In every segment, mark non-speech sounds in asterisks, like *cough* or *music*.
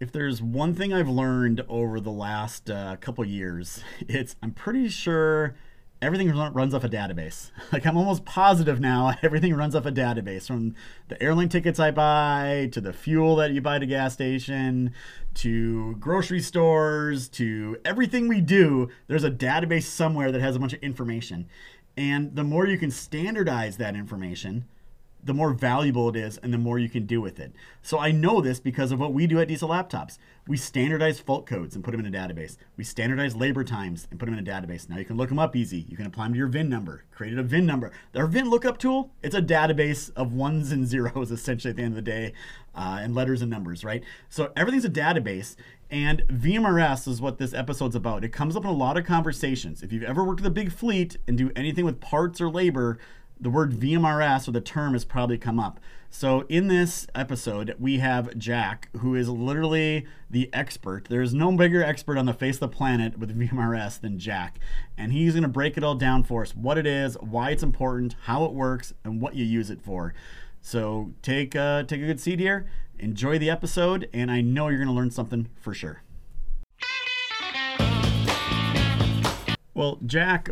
if there's one thing I've learned over the last uh, couple years, *laughs* it's I'm pretty sure everything runs off a database. *laughs* Like I'm almost positive now *laughs* everything runs off a database from the airline tickets I buy to the fuel that you buy at a gas station to grocery stores to everything we do, there's a database somewhere that has a bunch of information. And the more you can standardize that information, the more valuable it is and the more you can do with it. So I know this because of what we do at Diesel Laptops. We standardize fault codes and put them in a database. We standardize labor times and put them in a database. Now you can look them up easy. You can apply them to your VIN number. Created a VIN number. Our VIN lookup tool, it's a database of ones and zeros *laughs* essentially at the end of the day uh, and letters and numbers, right? So everything's a database. And VMRS is what this episode's about. It comes up in a lot of conversations. If you've ever worked with a big fleet and do anything with parts or labor, the word VMRS or the term has probably come up. So in this episode, we have Jack, who is literally the expert. There's no bigger expert on the face of the planet with VMRS than Jack. And he's going to break it all down for us what it is, why it's important, how it works, and what you use it for. So take, uh, take a good seat here, enjoy the episode, and I know you're going to learn something for sure. Well, Jack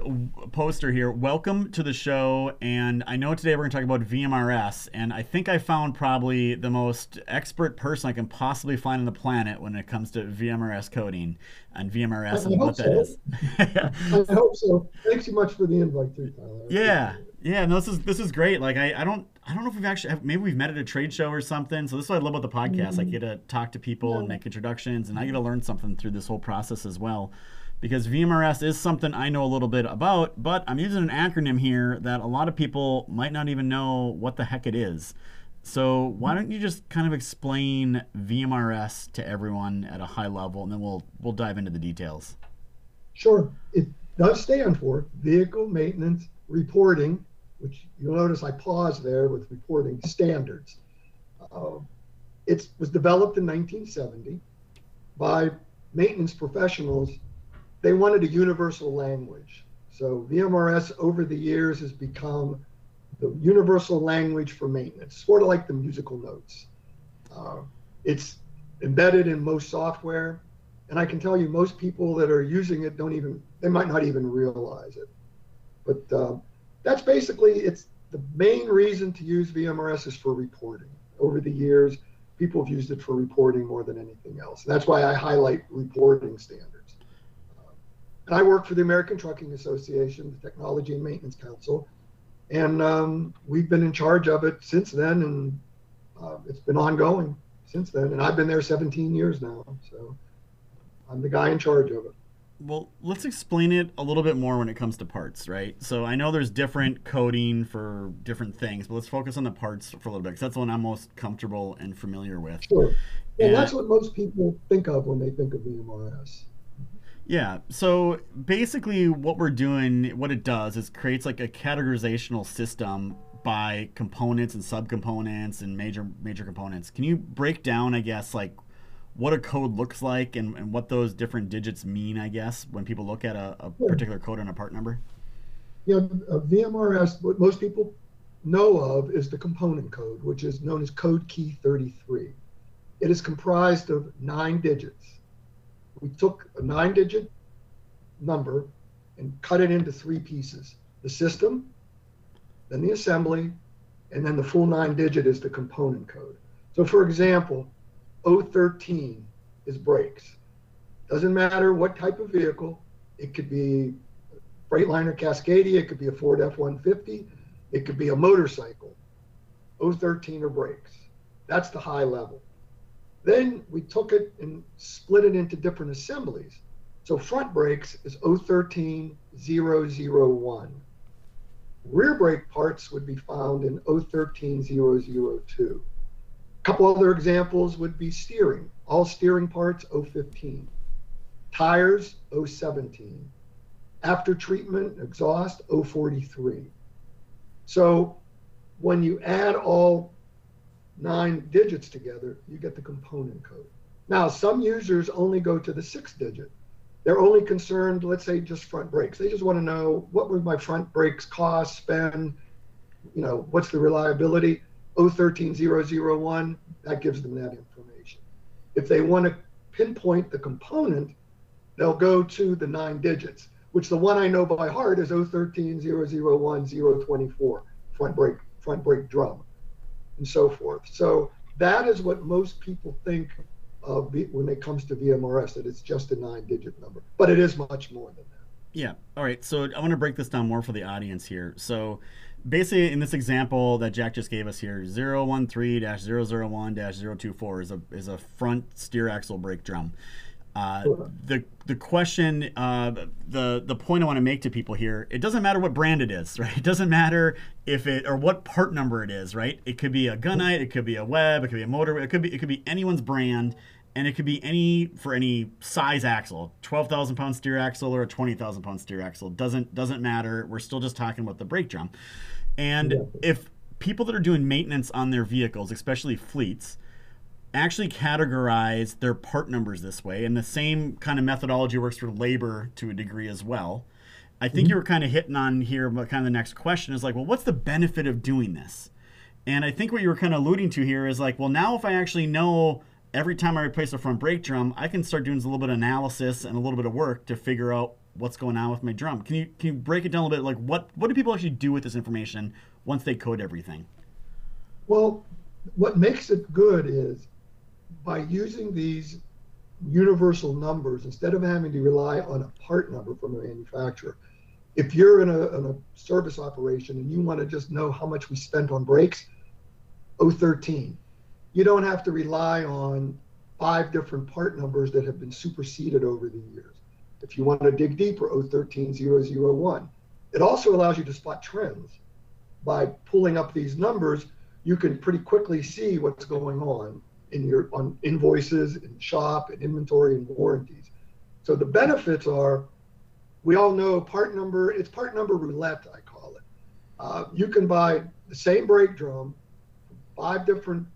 Poster here. Welcome to the show. And I know today we're going to talk about VMRS. And I think I found probably the most expert person I can possibly find on the planet when it comes to VMRS coding and VMRS I and what so. that is. *laughs* I hope so. Thanks so much for the invite, too, Tyler. Yeah, yeah. No, this is this is great. Like I, I don't I don't know if we've actually maybe we've met at a trade show or something. So this is what I love about the podcast. Mm-hmm. I get to talk to people yeah. and make introductions, and I get to learn something through this whole process as well because VMRS is something I know a little bit about, but I'm using an acronym here that a lot of people might not even know what the heck it is. So why don't you just kind of explain VMRS to everyone at a high level, and then we'll we'll dive into the details. Sure. It does stand for Vehicle Maintenance Reporting, which you'll notice I paused there with reporting standards. Uh, it was developed in 1970 by maintenance professionals they wanted a universal language. So VMRS over the years has become the universal language for maintenance, sort of like the musical notes. Uh, it's embedded in most software, and I can tell you most people that are using it don't even they might not even realize it. But uh, that's basically it's the main reason to use VMRS is for reporting. Over the years, people have used it for reporting more than anything else. And that's why I highlight reporting standards. And I work for the American Trucking Association, the Technology and Maintenance Council, and um, we've been in charge of it since then, and uh, it's been ongoing since then. And I've been there 17 years now, so I'm the guy in charge of it. Well, let's explain it a little bit more when it comes to parts, right? So I know there's different coding for different things, but let's focus on the parts for a little bit because that's the one I'm most comfortable and familiar with. Sure. And, and that's what most people think of when they think of VMRS. Yeah. So basically, what we're doing, what it does is creates like a categorizational system by components and subcomponents and major major components. Can you break down, I guess, like what a code looks like and, and what those different digits mean, I guess, when people look at a, a particular code and a part number? Yeah, uh, VMRS, what most people know of is the component code, which is known as code key 33. It is comprised of nine digits we took a nine digit number and cut it into three pieces the system, then the assembly, and then the full nine digit is the component code. So, for example, 013 is brakes. Doesn't matter what type of vehicle, it could be Freightliner Cascadia, it could be a Ford F 150, it could be a motorcycle. 013 are brakes. That's the high level. Then we took it and split it into different assemblies. So front brakes is 013001. Rear brake parts would be found in 013002. A couple other examples would be steering. All steering parts 015. Tires 017. After treatment exhaust 043. So when you add all nine digits together, you get the component code. Now, some users only go to the six digit. They're only concerned, let's say, just front brakes. They just want to know what would my front brakes cost, spend, you know, what's the reliability? 013001, that gives them that information. If they want to pinpoint the component, they'll go to the nine digits, which the one I know by heart is 013 001 024 front brake front brake drum, and so forth. So that is what most people think of when it comes to VMRS, that it's just a nine digit number, but it is much more than that. Yeah. All right. So I want to break this down more for the audience here. So basically, in this example that Jack just gave us here, 013-001-024 is a is a front steer axle brake drum. Uh, the the question, uh, the the point I want to make to people here, it doesn't matter what brand it is, *laughs* right? It doesn't matter if it or what part number it is, right? It could be a Gunite, it could be a Webb it could be a motor, it could be it could be anyone's brand and it could be any for any size axle 12,000 pound steer axle or a 20,000 pound steer axle doesn't doesn't matter we're still just talking about the brake drum and yeah. if people that are doing maintenance on their vehicles especially fleets actually categorize their part numbers this way and the same kind of methodology works for labor to a degree as well i think mm-hmm. you were kind of hitting on here but kind of the next question is like well what's the benefit of doing this and i think what you were kind of alluding to here is like well now if i actually know every time I replace a front brake drum, I can start doing a little bit of analysis and a little bit of work to figure out what's going on with my drum. Can you can you break it down a little bit? Like what what do people actually do with this information once they code everything? Well, what makes it good is by using these universal numbers instead of having to rely on a part number from the manufacturer. If you're in a, in a service operation and you want to just know how much we spent on brakes, 013 you don't have to rely on five different part numbers that have been superseded over the years. If you want to dig deeper, 013001. It also allows you to spot trends. By pulling up these numbers, you can pretty quickly see what's going on in your on invoices, in shop, and inventory and warranties. So the benefits are, we all know part number. It's part number roulette, I call it. Uh, you can buy the same brake drum, from five different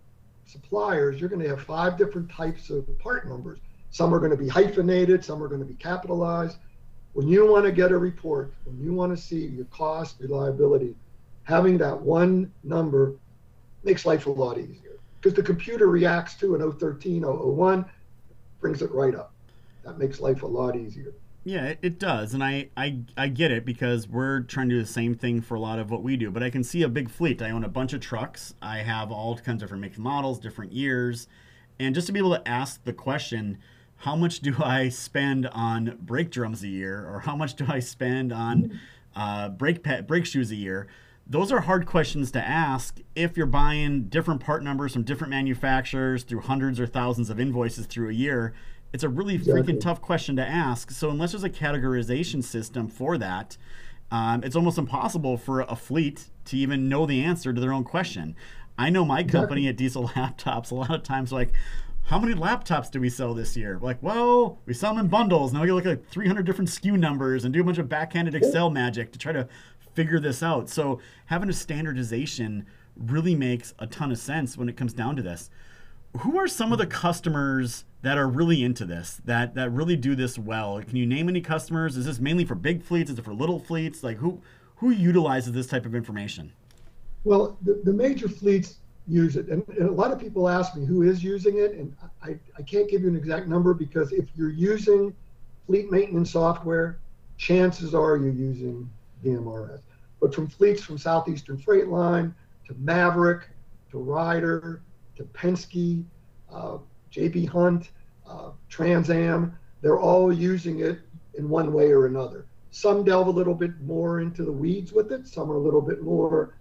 suppliers, you're going to have five different types of part numbers. Some are going to be hyphenated, some are going to be capitalized. When you want to get a report, when you want to see your cost, reliability, having that one number makes life a lot easier because the computer reacts to an 013, 001, brings it right up. That makes life a lot easier. Yeah, it, it does, and I, I I get it because we're trying to do the same thing for a lot of what we do. But I can see a big fleet. I own a bunch of trucks. I have all kinds of different makes models, different years, and just to be able to ask the question, how much do *laughs* I spend on brake drums a year, or how much do I spend on uh, brake pa- brake shoes a year? Those are hard questions to ask if you're buying different part numbers from different manufacturers through hundreds or thousands of invoices through a year it's a really exactly. freaking tough question to ask. So unless there's a categorization system for that, um, it's almost impossible for a fleet to even know the answer to their own question. I know my company at Diesel *laughs* Laptops a lot of times like, how many laptops do we sell this year? Like, well, we sell them in bundles. Now we look at like 300 different SKU numbers and do a bunch of backhanded Excel magic to try to figure this out. So having a standardization really makes a ton of sense when it comes down to this. Who are some of the customers that are really into this, that that really do this well. Can you name any customers? Is this mainly for big fleets? Is it for little fleets? Like who who utilizes this type of information? Well, the, the major fleets use it, and, and, a lot of people ask me who is using it, and I, I can't give you an exact number because if you're using fleet maintenance software, chances are you're using VMRS. But from fleets from Southeastern Freight Line to Maverick to Ryder to Penske, uh, JB Hunt, uh, Trans Am, they're all using it in one way or another. Some delve a little bit more into the weeds with it. Some are a little bit more,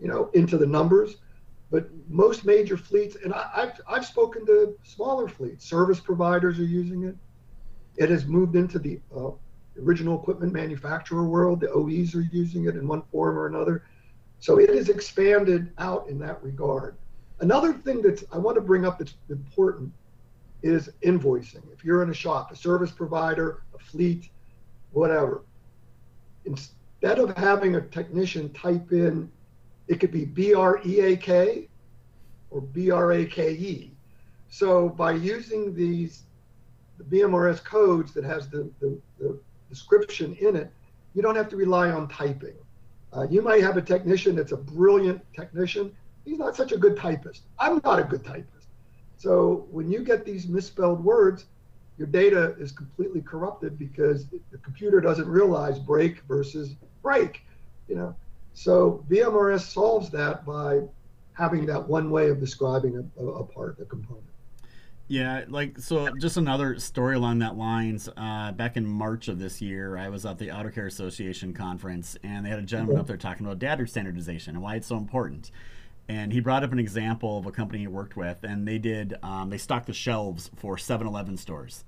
you know, into the numbers. But most major fleets, and I, have I've spoken to smaller fleets, service providers are using it. It has moved into the uh, original equipment manufacturer world. The OEs are using it in one form or another. So it has expanded out in that regard. Another thing that I want to bring up that's important is invoicing. If you're in a shop, a service provider, a fleet, whatever, instead of having a technician type in, it could be B R E A K or B R A K E. So by using these the VMRS codes that has the, the, the description in it, you don't have to rely on typing. Uh, you might have a technician that's a brilliant technician, he's not such a good typist. I'm not a good typist. So when you get these misspelled words, your data is completely corrupted because the computer doesn't realize brake versus break, you know. So VMRS solves that by having that one way of describing a, a part, a component. Yeah, like so. Just another story along that lines. Uh, back in March of this year, I was at the Auto Care Association conference, and they had a gentleman okay. up there talking about data standardization and why it's so important. And he brought up an example of a company he worked with, and they did um, they stocked the shelves for 7-Eleven stores.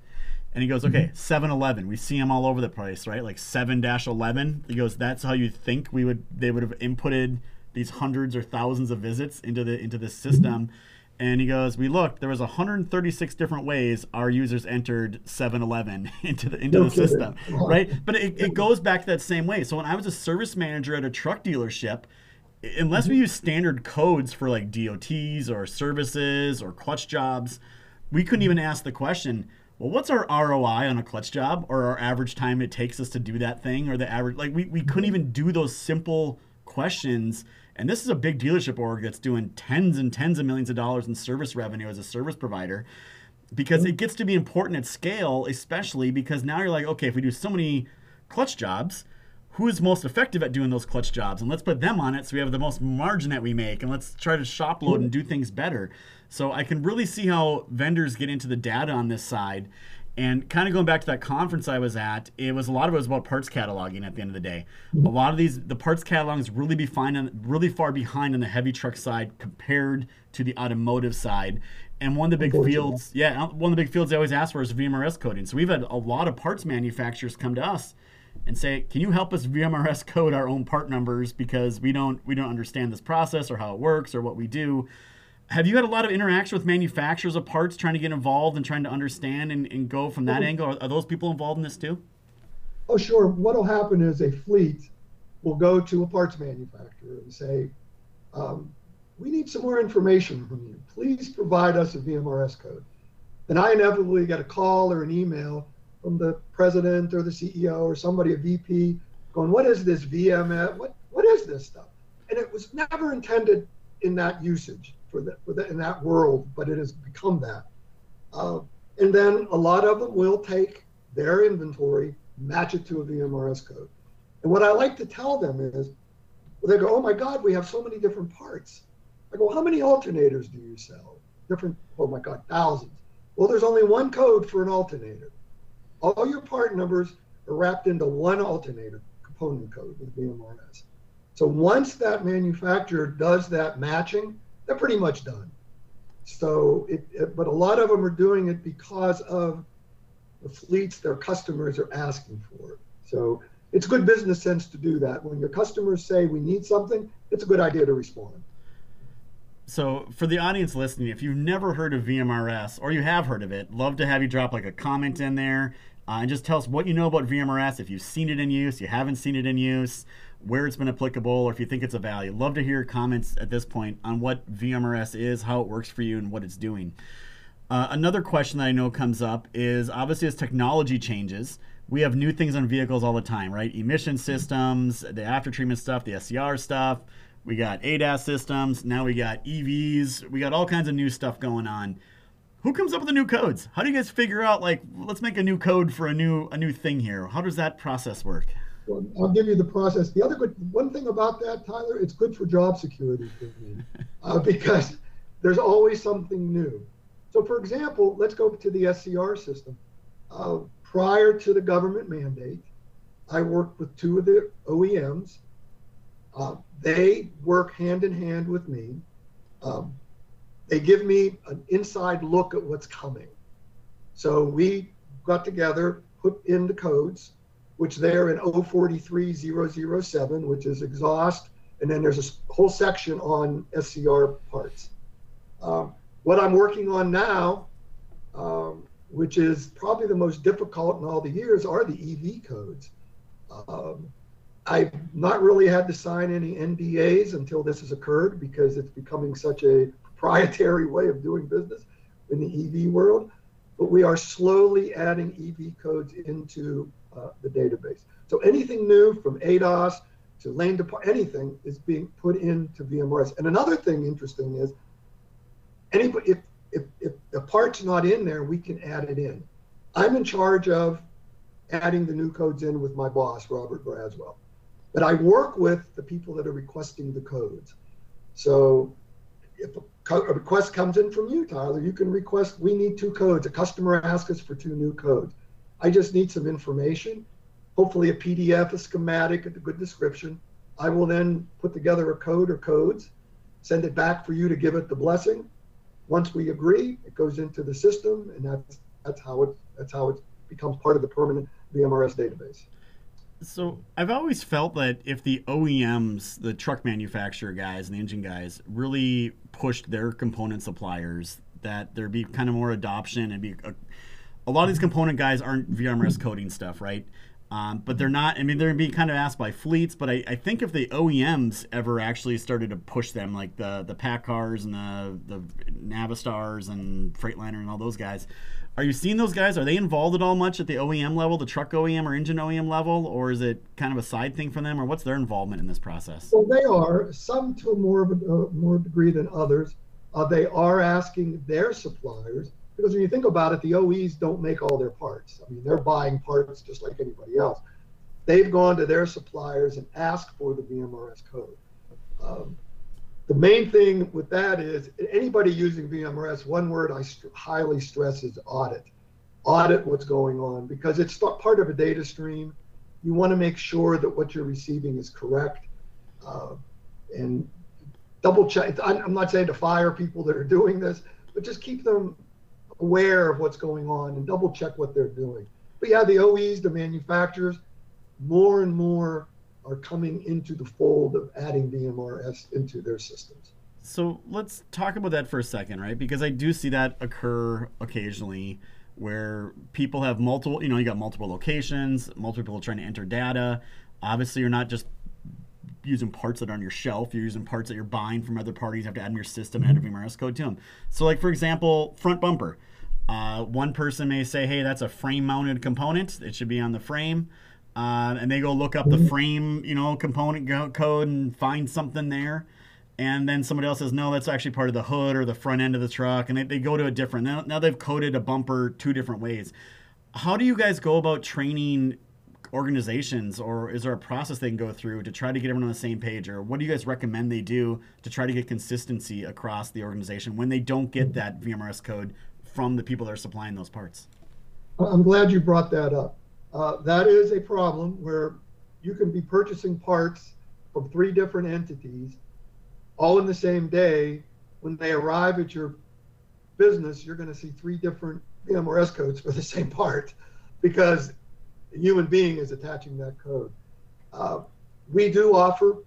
And he goes, okay, 7-Eleven, we see them all over the place, right? Like 7-11. He goes, that's how you think we would they would have inputted these hundreds or thousands of visits into the into this system. Mm-hmm and he goes, "We looked. There was 136 different ways our users entered 7-Eleven *laughs* into the into no the kidding. system, right? But it, it goes back to that same way. So when I was a service manager at a truck dealership, unless we use standard codes for like DOTs or services or clutch jobs, we couldn't even ask the question." Well, what's our ROI on a clutch job or our average time it takes us to do that thing or the average like we, we couldn't even do those simple questions and this is a big dealership org that's doing tens and tens of millions of dollars in service revenue as a service provider because it gets to be important at scale, especially because now you're like, okay, if we do so many clutch jobs, who is most effective at doing those clutch jobs? And let's put them on it so we have the most margin that we make and let's try to shop load and do things better. So I can really see how vendors get into the data on this side and kind of going back to that conference I was at, it was a lot of it was about parts cataloging at the end of the day. A mm-hmm. lot of these the parts catalogs really behind really far behind on the heavy truck side compared to the automotive side. And one of the big fields, yeah, uh, one of the big fields they always ask for is VMRS coding. So we've had a lot of parts manufacturers come to us and say, "Can you help us VMRS code our own part numbers because we don't we don't understand this process or how it works or what we do." Have you had a lot of interaction with manufacturers of parts trying to get involved and trying to understand and, and go from that oh. angle? Are, are, those people involved in this too? Oh, sure. What will happen is a fleet will go to a parts manufacturer and say, um, we need some more information from you. Please provide us a VMRS code. And I inevitably get a call or an email from the president or the CEO or somebody, a VP, going, what is this VMS? What, what is this stuff? And it was never intended in that usage for that, for that in that world, but it has become that. Uh, and then a lot of them will take their inventory, match it to a VMRS code. And what I like to tell them is, they go, "Oh my God, we have so many different parts." I go, "How many alternators do you sell?" Different. Oh my God, thousands. Well, there's only one code for an alternator. All your part numbers are wrapped into one alternator component code with VMRS. So once that manufacturer does that matching, they're pretty much done. So, it, it, but a lot of them are doing it because of the fleets their customers are asking for. So it's good business sense to do that. When your customers say we need something, it's a good idea to respond. So for the audience listening, if you've never heard of VMRS or you have heard of it, love to have you drop like a comment in there uh, and just tell us what you know about VMRS. If you've seen it in use, you haven't seen it in use, where it's been applicable, or if you think it's a value. Love to hear comments at this point on what VMRS is, how it works for you, and what it's doing. Uh, another question that I know comes up is obviously as technology changes, we have new things on vehicles all the time, right? Emission systems, the after treatment stuff, the SCR stuff. We got ADAS systems. Now we got EVs. We got all kinds of new stuff going on. Who comes up with the new codes? How do you guys figure out like let's make a new code for a new a new thing here? How does that process work? I'll give you the process. The other good one thing about that, Tyler, it's good for job security for *laughs* me uh, because there's always something new. So, for example, let's go to the SCR system. Uh, prior to the government mandate, I worked with two of the OEMs. Uh, they work hand in hand with me. Um, they give me an inside look at what's coming. So we got together, put in the codes, which they're in 043007, which is exhaust, and then there's a whole section on SCR parts. Um, what I'm working on now, um, which is probably the most difficult in all the years, are the EV codes. Um, I've not really had to sign any NDAs until this has occurred because it's becoming such a proprietary way of doing business in the EV world. But we are slowly adding EV codes into uh, the database. So anything new from ADAS to lane depart, anything is being put into VMRS. And another thing interesting is, anybody if if, if the part's not in there, we can add it in. I'm in charge of adding the new codes in with my boss, Robert Braswell. But I work with the people that are requesting the codes. So if a, a request comes in from you, Tyler, you can request, we need two codes. A customer asks us for two new codes. I just need some information, hopefully a PDF, a schematic, a good description. I will then put together a code or codes, send it back for you to give it the blessing. Once we agree, it goes into the system, and that's that's how it that's how it becomes part of the permanent VMRS database. So I've always felt that if the OEMs, the truck manufacturer guys and the engine guys, really pushed their component suppliers, that there'd be kind of more adoption and be a, a lot of these component guys aren't VMRS coding stuff, right? Um, but they're not. I mean, they're being kind of asked by fleets. But I, I, think if the OEMs ever actually started to push them, like the the PACCARs and the the Navistars and Freightliner and all those guys, are you seeing those guys? Are they involved at all much at the OEM level, the truck OEM or engine OEM level, or is it kind of a side thing for them, or what's their involvement in this process? Well, they are some to a more uh, more degree than others. Uh, they are asking their suppliers because when you think about it, the OEs don't make all their parts. I mean, they're buying parts just like anybody else. They've gone to their suppliers and asked for the VMRS code. Um, the main thing with that is anybody using VMRS, one word I st- highly stress is audit. Audit what's going on because it's part of a data stream. You want to make sure that what you're receiving is correct uh, and double check. I'm not saying to fire people that are doing this, but just keep them aware of what's going on and double check what they're doing. But yeah, the OEs, the manufacturers, more and more are coming into the fold of adding VMRS into their systems. So let's talk about that for a second, right? Because I do see that occur occasionally where people have multiple, you know, you got multiple locations, multiple people trying to enter data. Obviously, you're not just using parts that are on your shelf. You're using parts that you're buying from other parties. You have to add in your system, add a mm-hmm. VMRS code to them. So, like for example, front bumper. Uh, one person may say, "Hey, that's a frame-mounted component. It should be on the frame." uh, and they go look up the mm-hmm. frame, you know, component code and find something there. And then somebody else says, no, that's actually part of the hood or the front end of the truck. And they, they go to a different, now, now they've coded a bumper two different ways. How do you guys go about training organizations or is there a process they can go through to try to get everyone on the same page or what do you guys recommend they do to try to get consistency across the organization when they don't get that VMRS code from the people that are supplying those parts? I'm glad you brought that up. Uh, that is a problem where you can be purchasing parts from three different entities all in the same day. When they arrive at your business, you're going to see three different VMRS codes for the same part because a human being is attaching that code. Uh, we do offer,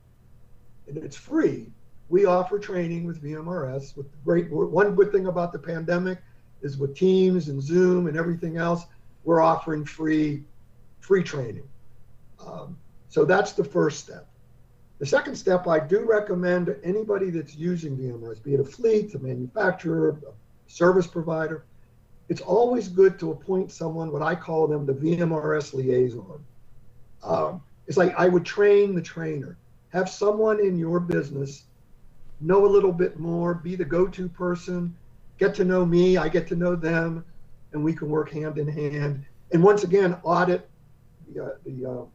and it's free, we offer training with VMRS. With great one good thing about the pandemic is with Teams and Zoom and everything else, we're offering free free training. Um, so that's the first step. The second step, I do recommend to anybody that's using VMRS, be it a fleet, a manufacturer, a service provider, it's always good to appoint someone, what I call them the VMRS liaison. Um, it's like I would train the trainer. Have someone in your business know a little bit more, be the go to person, get to know me, I get to know them, and we can work hand in hand. And once again, audit the, uh, the, uh,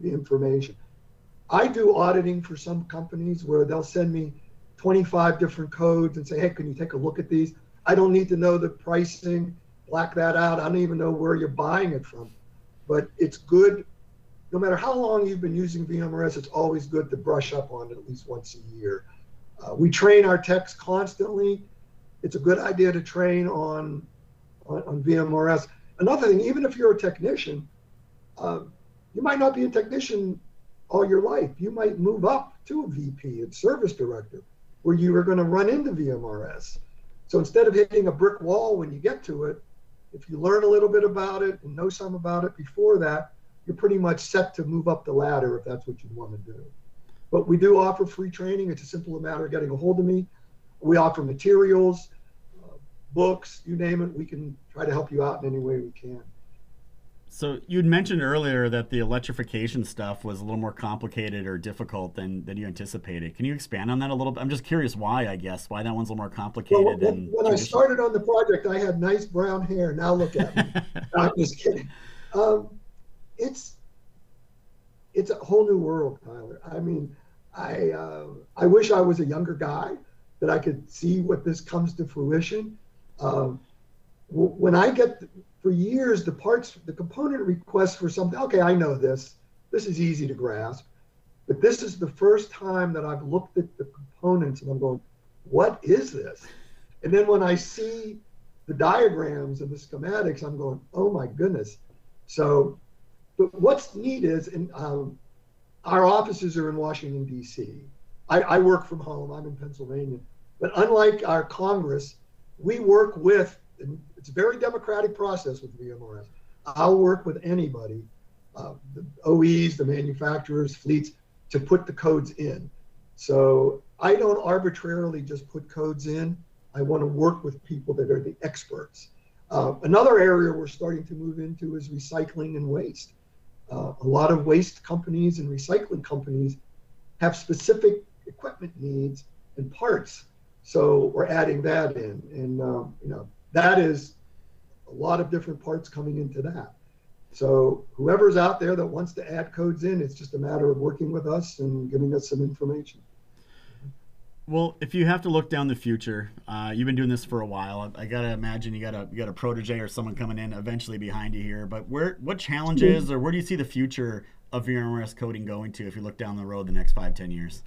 the information. I do auditing for some companies where they'll send me 25 different codes and say, hey, can you take a look at these? I don't need to know the pricing, black that out. I don't even know where you're buying it from. But it's good, no matter how long you've been using VMRS, it's always good to brush up on it at least once a year. Uh, we train our techs constantly. It's a good idea to train on, on, on VMRS. Another thing, even if you're a technician, um, you might not be a technician all your life. You might move up to a VP and service director where you are going to run into VMRS. So instead of hitting a brick wall when you get to it, if you learn a little bit about it and know some about it before that, you're pretty much set to move up the ladder if that's what you want to do. But we do offer free training. It's a simple matter of getting a hold of me. We offer materials, uh, books, you name it. We can try to help you out in any way we can. So you'd mentioned earlier that the electrification stuff was a little more complicated or difficult than, than you anticipated. Can you expand on that a little bit? I'm just curious why, I guess, why that one's a little more complicated. Well, when, when I started on the project, I had nice brown hair. Now look at me. *laughs* I'm just kidding. Um, it's it's a whole new world, Tyler. I mean, I uh, I wish I was a younger guy that I could see what this comes to fruition. Um, when I get for years the parts, the component requests for something. Okay, I know this. This is easy to grasp, but this is the first time that I've looked at the components and I'm going, what is this? And then when I see the diagrams and the schematics, I'm going, oh my goodness. So, but what's neat is, and um, our offices are in Washington D.C. I, I work from home. I'm in Pennsylvania, but unlike our Congress, we work with it's a very democratic process with VMRS. I'll work with anybody, uh, the OEs, the manufacturers, fleets, to put the codes in. So I don't arbitrarily just put codes in. I want to work with people that are the experts. Uh, another area we're starting to move into is recycling and waste. Uh, a lot of waste companies and recycling companies have specific equipment needs and parts. So we're adding that in, and um, you know that is a lot of different parts coming into that. So whoever's out there that wants to add codes in, it's just a matter of working with us and giving us some information. Well, if you have to look down the future, uh, you've been doing this for a while. I, I, gotta imagine you got a you got a protege or someone coming in eventually behind you here. But where what challenges or where do you see the future of VMRS coding going to if you look down the road the next five ten years?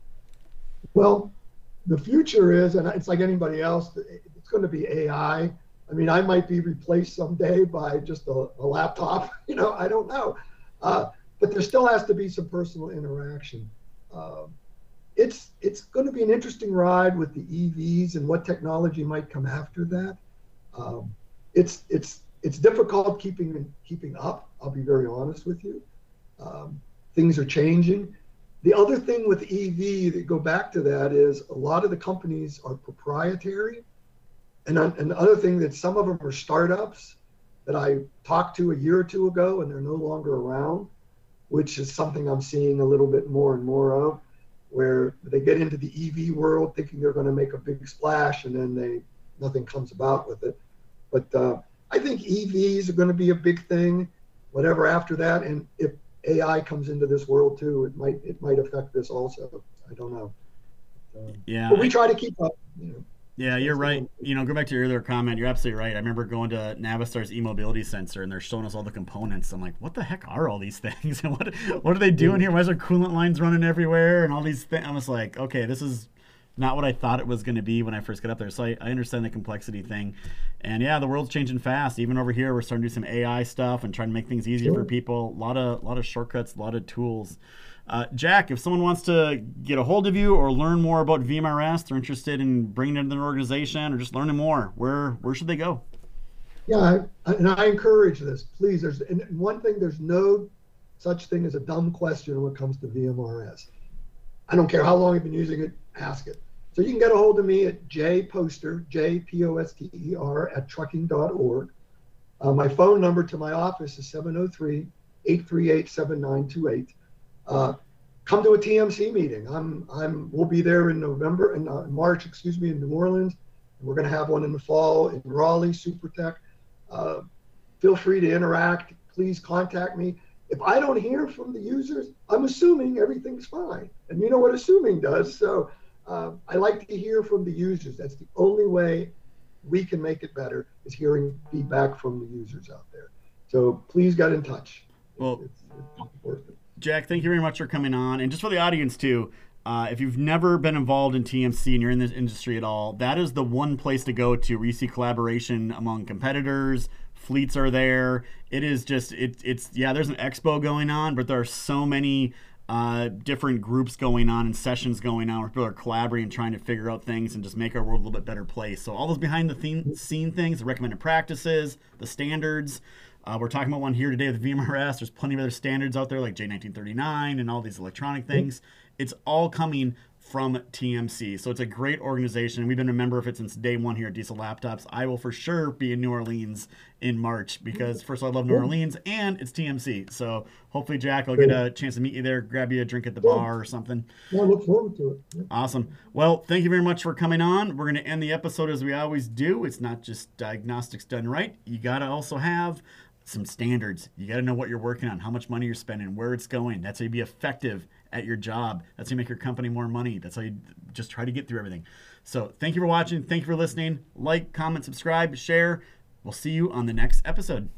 Well, the future is, and it's like anybody else, it's going to be AI. I mean, I might be replaced someday by just a, a laptop. *laughs* You know, I don't know. Uh, but there still has to be some personal interaction. Um, it's it's going to be an interesting ride with the EVs and what technology might come after that. Um, it's it's it's difficult keeping keeping up. I'll be very honest with you. Um, things are changing. The other thing with EV that go back to that is a lot of the companies are proprietary and, and the other thing that some of them are startups that I talked to a year or two ago and they're no longer around, which is something I'm seeing a little bit more and more of, where they get into the EV world thinking they're going to make a big splash and then they nothing comes about with it. But uh, I think EVs are going to be a big thing, whatever after that. And if AI comes into this world too, it might it might affect this also. I don't know. Um, yeah. But we try to keep up. You know. Yeah, you're right. You know, go back to your earlier comment. You're absolutely right. I remember going to Navistar's e-mobility sensor, and they're showing us all the components. I'm like, what the heck are all these *laughs* things? And *laughs* what what are they doing here? Why is there coolant lines running everywhere and all these things? I was like, okay, this is not what I thought it was going to be when I first got up there. So I, I understand the complexity thing. And yeah, the world's changing fast. Even over here, we're starting to do some AI stuff and trying to make things easier sure. for people. A lot of a lot of shortcuts, a lot of tools. Uh, Jack, if someone wants to get a hold of you or learn more about VMRS, they're interested in bringing it into their organization or just learning more, where where should they go? Yeah, I, and I encourage this. Please, there's and one thing. There's no such thing as a dumb question when it comes to VMRS. I don't care how long you've been using it. Ask it. So you can get a hold of me at jposter, J P O S T E R, at trucking.org. Uh, my phone number to my office is 703 838 7928 uh, come to a TMC meeting. I'm I'm we'll be there in November and uh, March, excuse me, in New Orleans. We're going to have one in the fall in Raleigh, SuperTech. Uh, feel free to interact. Please contact me. If I don't hear from the users, I'm assuming everything's fine. And you know what assuming does. So uh, I like to hear from the users. That's the only way we can make it better is hearing feedback from the users out there. So please get in touch. Well, it's, it's. Jack, thank you very much for coming on. And just for the audience, too, uh, if you've never been involved in TMC and you're in this industry at all, that is the one place to go to where you see collaboration among competitors. Fleets are there. It is just it, it's yeah. There's an expo going on, but there are so many uh, different groups going on and sessions going on where people are collaborating, and trying to figure out things and just make our world a little bit better place. So all those behind the theme, scene things, the recommended practices, the standards. Uh, we're talking about one here today with VMRS. There's plenty of other standards out there like J1939 and all these electronic things. It's all coming from TMC. So it's a great organization. We've been a member of it since day one here at Diesel Laptops. I will for sure be in New Orleans in March because first of all, I love New Orleans and it's TMC. So hopefully, Jack, I'll get a chance to meet you there, grab you a drink at the bar or something. Yeah, I look forward to it. Yeah. Awesome. Well, thank you very much for coming on. We're going to end the episode as we always do. It's not just diagnostics done right. You got to also have some standards. You got to know what you're working on, how much money you're spending, where it's going. That's how you be effective at your job. That's how you make your company more money. That's how you just try to get through everything. So, thank you for watching. Thank you for listening. Like, comment, subscribe, share. We'll see you on the next episode.